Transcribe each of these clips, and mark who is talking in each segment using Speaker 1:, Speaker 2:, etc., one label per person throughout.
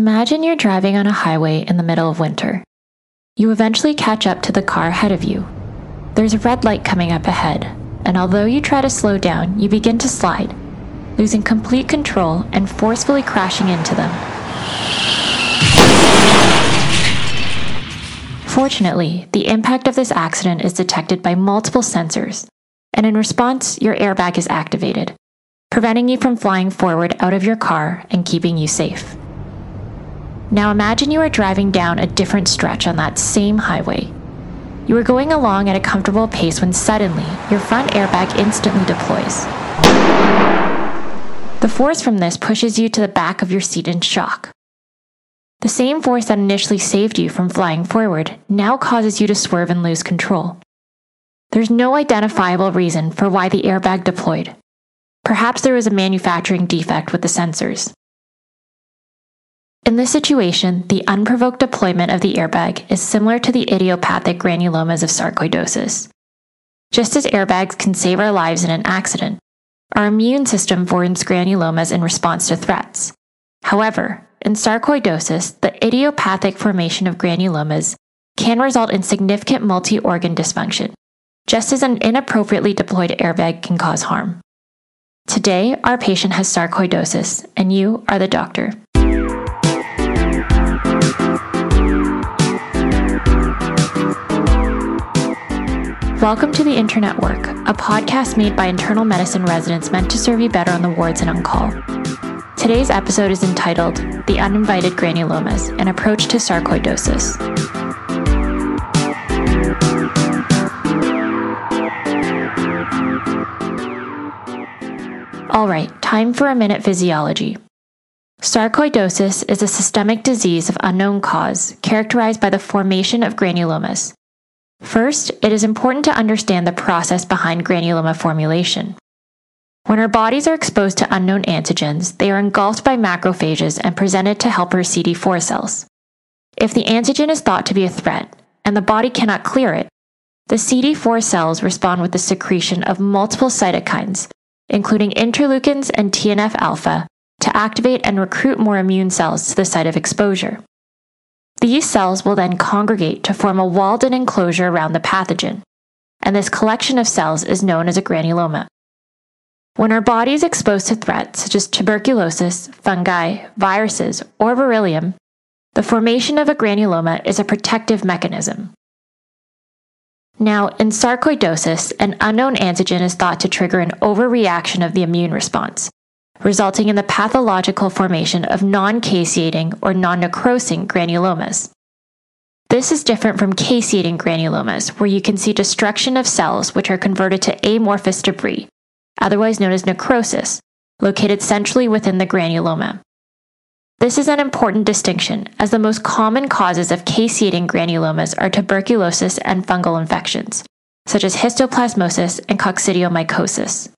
Speaker 1: Imagine you're driving on a highway in the middle of winter. You eventually catch up to the car ahead of you. There's a red light coming up ahead, and although you try to slow down, you begin to slide, losing complete control and forcefully crashing into them. Fortunately, the impact of this accident is detected by multiple sensors, and in response, your airbag is activated, preventing you from flying forward out of your car and keeping you safe. Now imagine you are driving down a different stretch on that same highway. You are going along at a comfortable pace when suddenly your front airbag instantly deploys. The force from this pushes you to the back of your seat in shock. The same force that initially saved you from flying forward now causes you to swerve and lose control. There's no identifiable reason for why the airbag deployed. Perhaps there was a manufacturing defect with the sensors. In this situation, the unprovoked deployment of the airbag is similar to the idiopathic granulomas of sarcoidosis. Just as airbags can save our lives in an accident, our immune system forms granulomas in response to threats. However, in sarcoidosis, the idiopathic formation of granulomas can result in significant multi organ dysfunction, just as an inappropriately deployed airbag can cause harm. Today, our patient has sarcoidosis, and you are the doctor. Welcome to the Intern at Work, a podcast made by internal medicine residents meant to serve you better on the wards and on call. Today's episode is entitled The Uninvited Granulomas An Approach to Sarcoidosis. All right, time for a minute physiology. Sarcoidosis is a systemic disease of unknown cause characterized by the formation of granulomas. First, it is important to understand the process behind granuloma formulation. When our bodies are exposed to unknown antigens, they are engulfed by macrophages and presented to helper CD4 cells. If the antigen is thought to be a threat and the body cannot clear it, the CD4 cells respond with the secretion of multiple cytokines, including interleukins and TNF alpha, to activate and recruit more immune cells to the site of exposure. These cells will then congregate to form a walled in enclosure around the pathogen, and this collection of cells is known as a granuloma. When our body is exposed to threats such as tuberculosis, fungi, viruses, or beryllium, the formation of a granuloma is a protective mechanism. Now, in sarcoidosis, an unknown antigen is thought to trigger an overreaction of the immune response, resulting in the pathological formation of non caseating or non necrosing granulomas. This is different from caseating granulomas, where you can see destruction of cells which are converted to amorphous debris, otherwise known as necrosis, located centrally within the granuloma. This is an important distinction, as the most common causes of caseating granulomas are tuberculosis and fungal infections, such as histoplasmosis and coccidiomycosis.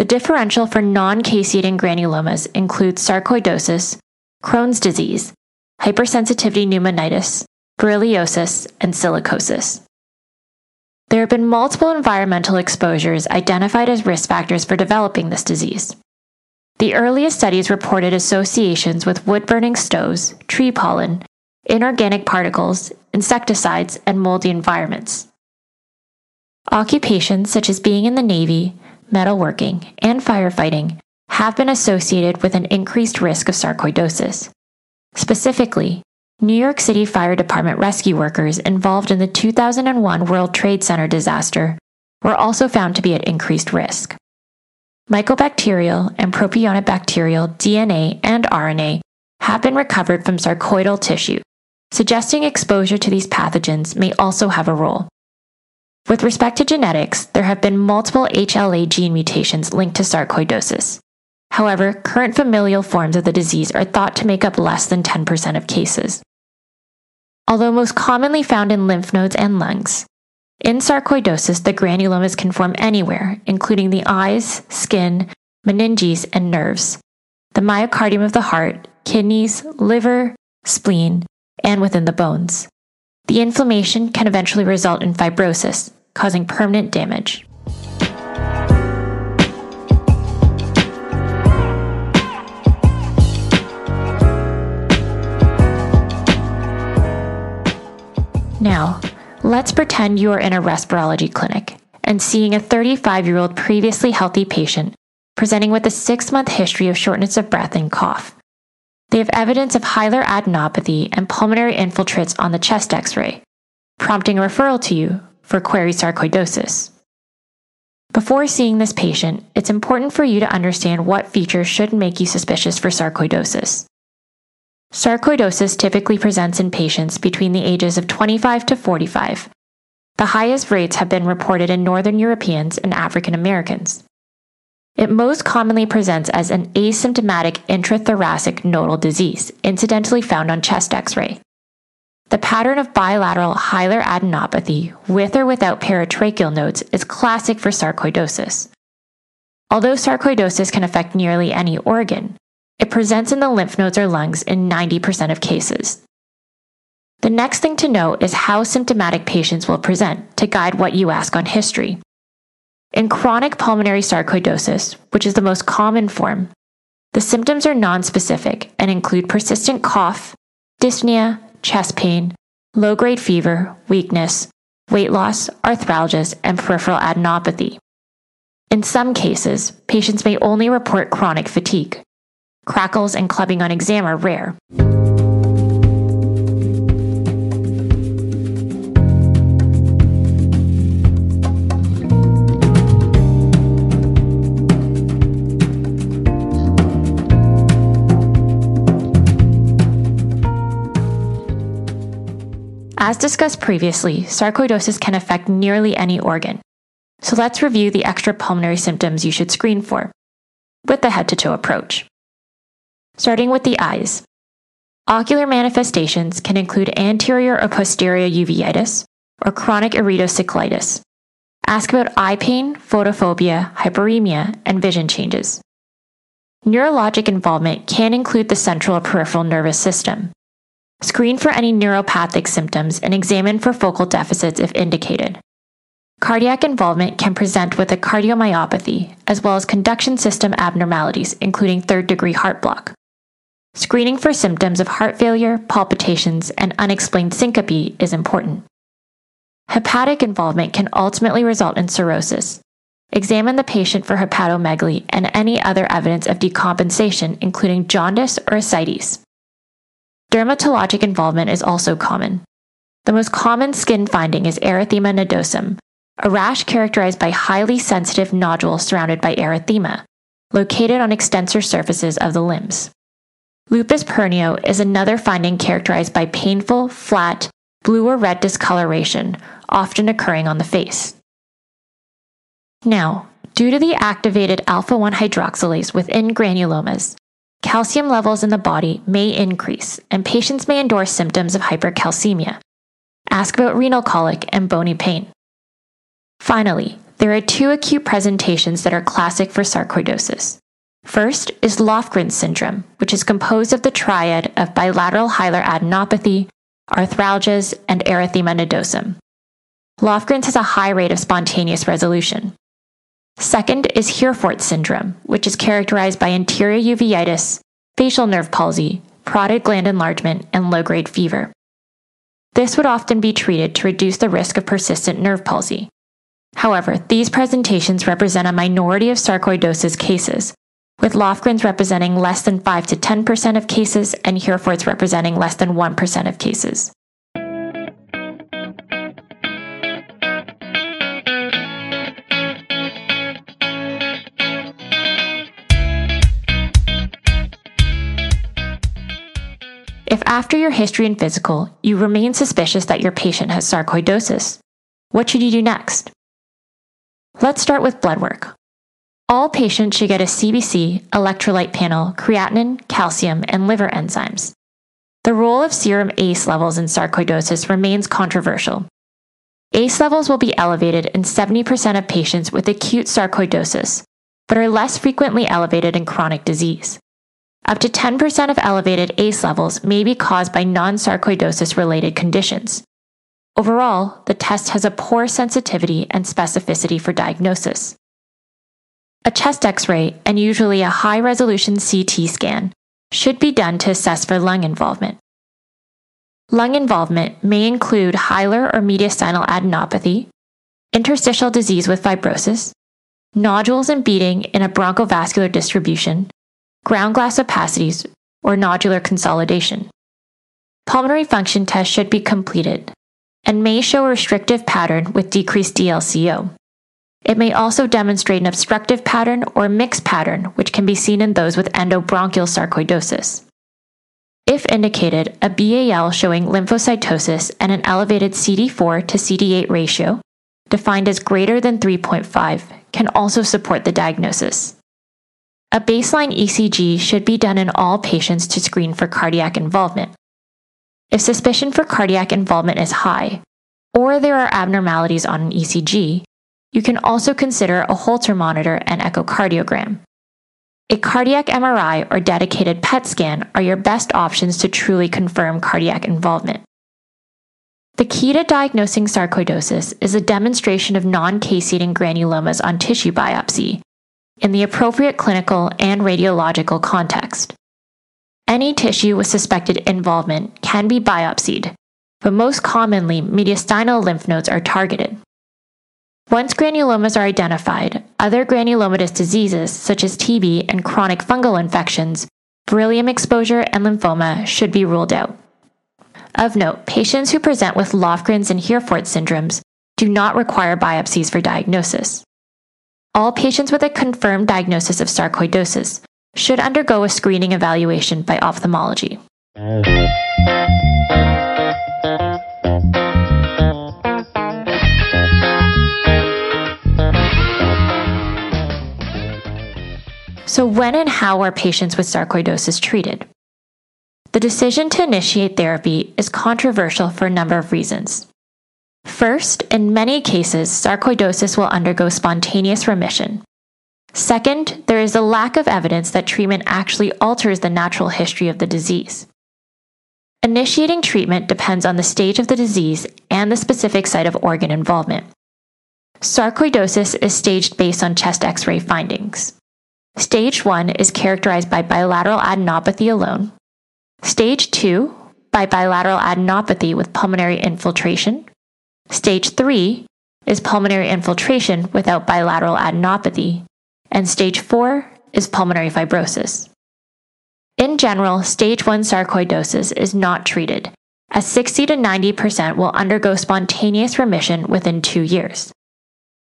Speaker 1: The differential for non caseating granulomas includes sarcoidosis, Crohn's disease, hypersensitivity pneumonitis, berylliosis, and silicosis. There have been multiple environmental exposures identified as risk factors for developing this disease. The earliest studies reported associations with wood burning stoves, tree pollen, inorganic particles, insecticides, and moldy environments. Occupations such as being in the Navy, metalworking, and firefighting have been associated with an increased risk of sarcoidosis. Specifically, New York City Fire Department rescue workers involved in the 2001 World Trade Center disaster were also found to be at increased risk. Mycobacterial and propionibacterial DNA and RNA have been recovered from sarcoidal tissue, suggesting exposure to these pathogens may also have a role. With respect to genetics, there have been multiple HLA gene mutations linked to sarcoidosis. However, current familial forms of the disease are thought to make up less than 10% of cases. Although most commonly found in lymph nodes and lungs, in sarcoidosis, the granulomas can form anywhere, including the eyes, skin, meninges, and nerves, the myocardium of the heart, kidneys, liver, spleen, and within the bones. The inflammation can eventually result in fibrosis, causing permanent damage. Now, let's pretend you are in a respirology clinic and seeing a 35 year old previously healthy patient presenting with a six month history of shortness of breath and cough. They have evidence of hilar adenopathy and pulmonary infiltrates on the chest x ray, prompting a referral to you for query sarcoidosis. Before seeing this patient, it's important for you to understand what features should make you suspicious for sarcoidosis. Sarcoidosis typically presents in patients between the ages of 25 to 45. The highest rates have been reported in Northern Europeans and African Americans. It most commonly presents as an asymptomatic intrathoracic nodal disease, incidentally found on chest x ray. The pattern of bilateral hilar adenopathy with or without paratracheal nodes is classic for sarcoidosis. Although sarcoidosis can affect nearly any organ, it presents in the lymph nodes or lungs in 90% of cases. The next thing to note is how symptomatic patients will present to guide what you ask on history. In chronic pulmonary sarcoidosis, which is the most common form, the symptoms are nonspecific and include persistent cough, dyspnea, chest pain, low grade fever, weakness, weight loss, arthralgias, and peripheral adenopathy. In some cases, patients may only report chronic fatigue. Crackles and clubbing on exam are rare. As discussed previously, sarcoidosis can affect nearly any organ. So let's review the extrapulmonary symptoms you should screen for with the head to toe approach starting with the eyes. Ocular manifestations can include anterior or posterior uveitis or chronic iridocyclitis. Ask about eye pain, photophobia, hyperemia, and vision changes. Neurologic involvement can include the central or peripheral nervous system. Screen for any neuropathic symptoms and examine for focal deficits if indicated. Cardiac involvement can present with a cardiomyopathy, as well as conduction system abnormalities, including third degree heart block. Screening for symptoms of heart failure, palpitations, and unexplained syncope is important. Hepatic involvement can ultimately result in cirrhosis. Examine the patient for hepatomegaly and any other evidence of decompensation, including jaundice or ascites. Dermatologic involvement is also common. The most common skin finding is erythema nodosum, a rash characterized by highly sensitive nodules surrounded by erythema, located on extensor surfaces of the limbs. Lupus pernio is another finding characterized by painful, flat, blue or red discoloration, often occurring on the face. Now, due to the activated alpha 1 hydroxylase within granulomas, calcium levels in the body may increase and patients may endorse symptoms of hypercalcemia. Ask about renal colic and bony pain. Finally, there are two acute presentations that are classic for sarcoidosis First is Lofgren syndrome, which is composed of the triad of bilateral hilar adenopathy, arthralgias, and erythema nodosum. Lofgren's has a high rate of spontaneous resolution. Second is Heerfordt syndrome, which is characterized by anterior uveitis, facial nerve palsy, parotid gland enlargement, and low grade fever. This would often be treated to reduce the risk of persistent nerve palsy. However, these presentations represent a minority of sarcoidosis cases, with Lofgren's representing less than 5 to 10% of cases and Heerfordt's representing less than 1% of cases. If after your history and physical, you remain suspicious that your patient has sarcoidosis, what should you do next? Let's start with blood work. All patients should get a CBC, electrolyte panel, creatinine, calcium, and liver enzymes. The role of serum ACE levels in sarcoidosis remains controversial. ACE levels will be elevated in 70% of patients with acute sarcoidosis, but are less frequently elevated in chronic disease. Up to 10% of elevated ACE levels may be caused by non sarcoidosis related conditions. Overall, the test has a poor sensitivity and specificity for diagnosis. A chest x ray, and usually a high resolution CT scan, should be done to assess for lung involvement. Lung involvement may include hilar or mediastinal adenopathy, interstitial disease with fibrosis, nodules and beading in a bronchovascular distribution, ground glass opacities, or nodular consolidation. Pulmonary function tests should be completed and may show a restrictive pattern with decreased DLCO. It may also demonstrate an obstructive pattern or mixed pattern, which can be seen in those with endobronchial sarcoidosis. If indicated, a BAL showing lymphocytosis and an elevated CD4 to CD8 ratio, defined as greater than 3.5, can also support the diagnosis. A baseline ECG should be done in all patients to screen for cardiac involvement. If suspicion for cardiac involvement is high, or there are abnormalities on an ECG, you can also consider a Holter monitor and echocardiogram. A cardiac MRI or dedicated PET scan are your best options to truly confirm cardiac involvement. The key to diagnosing sarcoidosis is a demonstration of non caseating granulomas on tissue biopsy in the appropriate clinical and radiological context. Any tissue with suspected involvement can be biopsied, but most commonly, mediastinal lymph nodes are targeted. Once granulomas are identified, other granulomatous diseases such as TB and chronic fungal infections, beryllium exposure, and lymphoma should be ruled out. Of note, patients who present with Lofgren's and Heerfordt syndromes do not require biopsies for diagnosis. All patients with a confirmed diagnosis of sarcoidosis should undergo a screening evaluation by ophthalmology. So, when and how are patients with sarcoidosis treated? The decision to initiate therapy is controversial for a number of reasons. First, in many cases, sarcoidosis will undergo spontaneous remission. Second, there is a lack of evidence that treatment actually alters the natural history of the disease. Initiating treatment depends on the stage of the disease and the specific site of organ involvement. Sarcoidosis is staged based on chest x ray findings. Stage 1 is characterized by bilateral adenopathy alone. Stage 2 by bilateral adenopathy with pulmonary infiltration. Stage 3 is pulmonary infiltration without bilateral adenopathy. And stage 4 is pulmonary fibrosis. In general, stage 1 sarcoidosis is not treated, as 60 to 90% will undergo spontaneous remission within two years.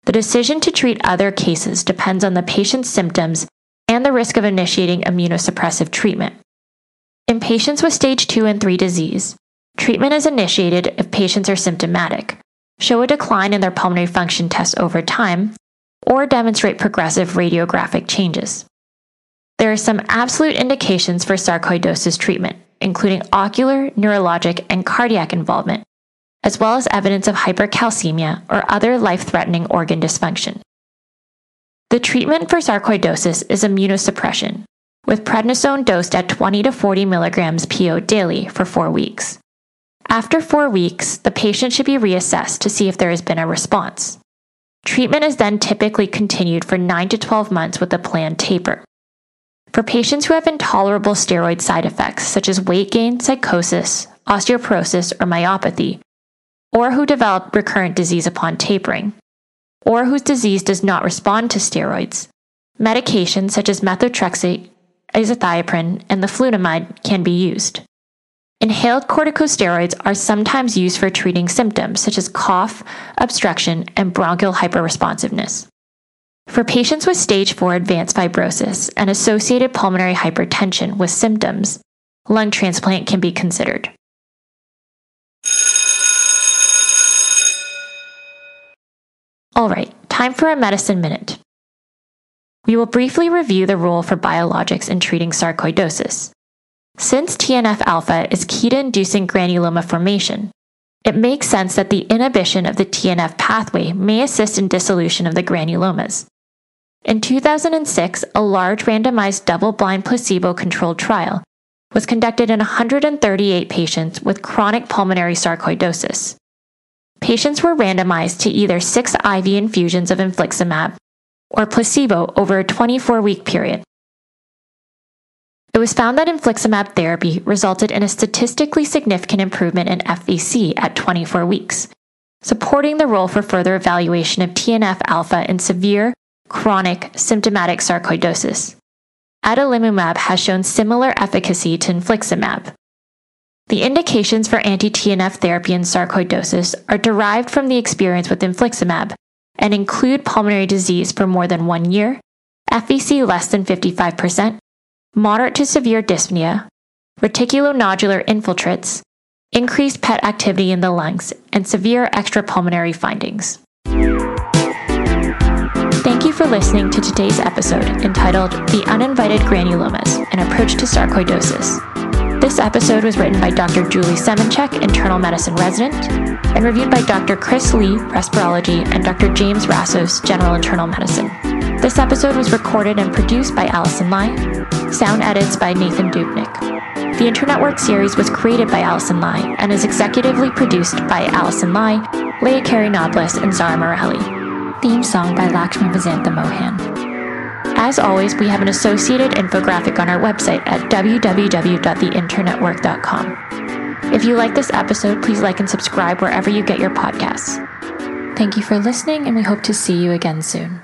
Speaker 1: The decision to treat other cases depends on the patient's symptoms and the risk of initiating immunosuppressive treatment. In patients with stage 2 and 3 disease, treatment is initiated if patients are symptomatic, show a decline in their pulmonary function tests over time, or demonstrate progressive radiographic changes. There are some absolute indications for sarcoidosis treatment, including ocular, neurologic, and cardiac involvement, as well as evidence of hypercalcemia or other life threatening organ dysfunction. The treatment for sarcoidosis is immunosuppression, with prednisone dosed at 20 to 40 milligrams PO daily for four weeks. After four weeks, the patient should be reassessed to see if there has been a response. Treatment is then typically continued for 9 to 12 months with a planned taper. For patients who have intolerable steroid side effects, such as weight gain, psychosis, osteoporosis, or myopathy, or who develop recurrent disease upon tapering, or whose disease does not respond to steroids, medications such as methotrexate, azathioprine, and leflunomide can be used. Inhaled corticosteroids are sometimes used for treating symptoms such as cough, obstruction, and bronchial hyperresponsiveness. For patients with stage 4 advanced fibrosis and associated pulmonary hypertension with symptoms, lung transplant can be considered. All right, time for a medicine minute. We will briefly review the role for biologics in treating sarcoidosis. Since TNF alpha is key to inducing granuloma formation, it makes sense that the inhibition of the TNF pathway may assist in dissolution of the granulomas. In 2006, a large randomized double blind placebo controlled trial was conducted in 138 patients with chronic pulmonary sarcoidosis. Patients were randomized to either six IV infusions of infliximab or placebo over a 24 week period. It was found that infliximab therapy resulted in a statistically significant improvement in FVC at 24 weeks, supporting the role for further evaluation of TNF alpha in severe, chronic, symptomatic sarcoidosis. Adalimumab has shown similar efficacy to infliximab. The indications for anti TNF therapy in sarcoidosis are derived from the experience with infliximab and include pulmonary disease for more than one year, FVC less than 55%, moderate to severe dyspnea, reticulonodular infiltrates, increased PET activity in the lungs, and severe extrapulmonary findings. Thank you for listening to today's episode entitled The Uninvited Granulomas An Approach to Sarcoidosis. This episode was written by Dr. Julie Semenchuk, internal medicine resident, and reviewed by Dr. Chris Li, respirology, and Dr. James Rassos, general internal medicine. This episode was recorded and produced by Allison Lai, sound edits by Nathan Doupnik. The Intern at Work series was created by Allison Lai and is executively produced by Allison Lai, Leah Carey Nobles, and Zara Morelli. Theme song by Lakshmi Vasantha Mohan. As always, we have an associated infographic on our website at www.theinternatwork.com. If you like this episode, please like and subscribe wherever you get your podcasts. Thank you for listening, and we hope to see you again soon.